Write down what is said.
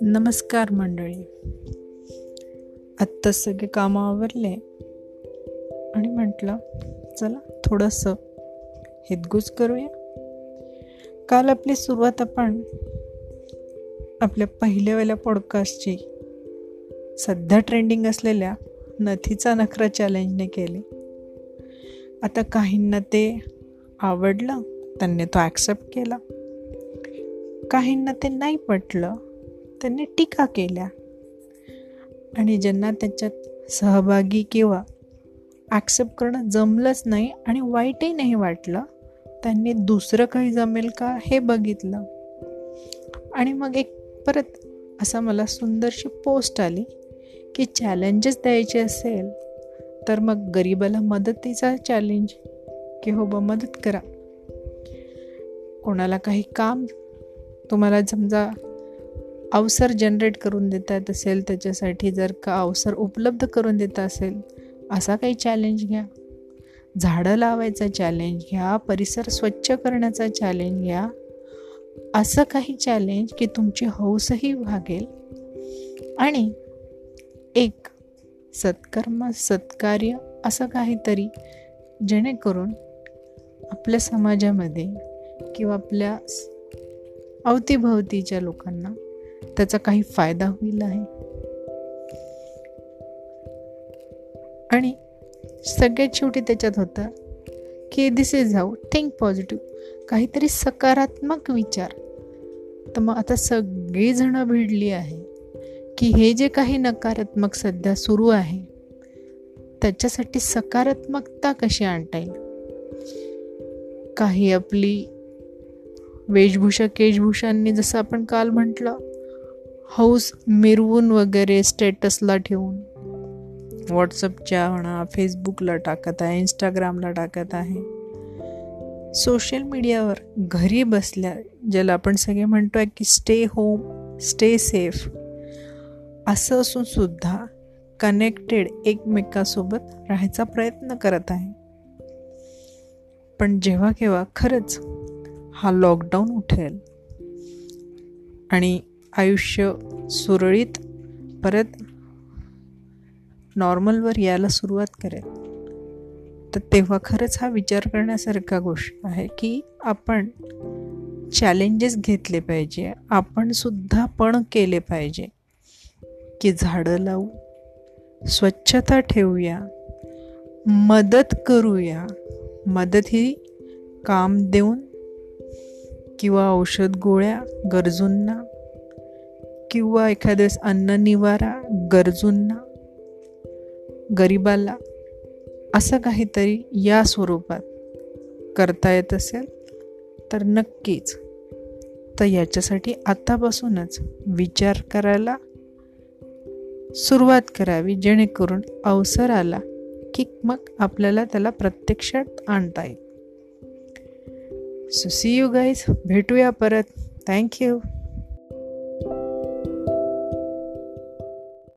नमस्कार मंडळी. आत्ता सगळे कामं आवरले आणि म्हटलं चला थोडंसं हितगुज करूया. काल आपली सुरुवात आपण आपल्या पहिल्यावेल्या पॉडकास्टची सध्या ट्रेंडिंग असलेल्या नथीचा नखरा चॅलेंजने केली. आता काहींना ते आवडलं त्यांनी तो ॲक्सेप्ट केला. काहींना ते नाही पटलं त्यांनी टीका केल्या. आणि ज्यांना त्याच्यात सहभागी किंवा ॲक्सेप्ट करणं जमलंच नाही आणि वाईटही नाही वाटलं त्यांनी दुसरं काही जमेल का हे बघितलं. आणि मग एक परत असा मला सुंदरशी पोस्ट आली की चॅलेंजेस द्यायचे असेल तर मग गरिबाला मदतीचा चॅलेंज की हो बा मदत करा. कोणाला काही काम तुम्हाला समजा अवसर जनरेट करून देता येत असेल त्याच्यासाठी जर का अवसर उपलब्ध करून देता असेल असा काही चॅलेंज घ्या. झाडं लावायचा चॅलेंज घ्या परिसर स्वच्छ करण्याचा चॅलेंज घ्या. असं काही चॅलेंज की तुमची हौसही भागेल आणि एक सत्कर्म सत्कार्य असं काहीतरी जेणेकरून आपल्या समाजामध्ये किंवा आपल्या अवतीभवतीच्या लोकांना त्याचा काही फायदा होईल आहे. आणि सगळ्यात शेवटी त्याच्यात होतं की this is how think positive काहीतरी सकारात्मक विचार. तर मग आता सगळीजणं भिडली आहे की हे जे काही नकारात्मक सध्या सुरू आहे त्याच्यासाठी सकारात्मकता कशी आणता येईल? काही आपली वेशभूषा केशभूषांनी जसं आपण काल म्हटलं हौस मिरवून वगैरे स्टेटसला ठेवून. व्हॉट्सअपच्या म्हणा फेसबुकला टाकत आहे इंस्टाग्रामला टाकत आहे. सोशल मीडियावर घरी बसल्या ज्याला आपण सगळे म्हणतो आहे की स्टे होम स्टे सेफ असं असूनसुद्धा कनेक्टेड एकमेकासोबत राहायचा प्रयत्न करत आहे. पण जेव्हा केव्हा खरंच हा लॉकडाऊन उठेल आणि आयुष्य सुरळीत परत नॉर्मलवर यायला सुरुवात करेल तर तेव्हा खरंच हा विचार करण्यासारखा गोष्ट आहे की आपण चॅलेंजेस घेतले पाहिजे आपण सुद्धा पण केले पाहिजे की झाडं लावू स्वच्छता ठेवूया मदत करूया. मदत ही काम देऊन किंवा औषध गोळ्या गरजूंना किंवा एखाद्यास अन्न निवारा गरजूंना गरिबाला असं काहीतरी या स्वरूपात करता येत असेल तर नक्कीच. तर याच्यासाठी आतापासूनच विचार करायला सुरुवात करावी जेणेकरून अवसर आला की मग आपल्याला त्याला प्रत्यक्षात आणता येईल. सो सी यू गाईज भेटूया परत. थँक्यू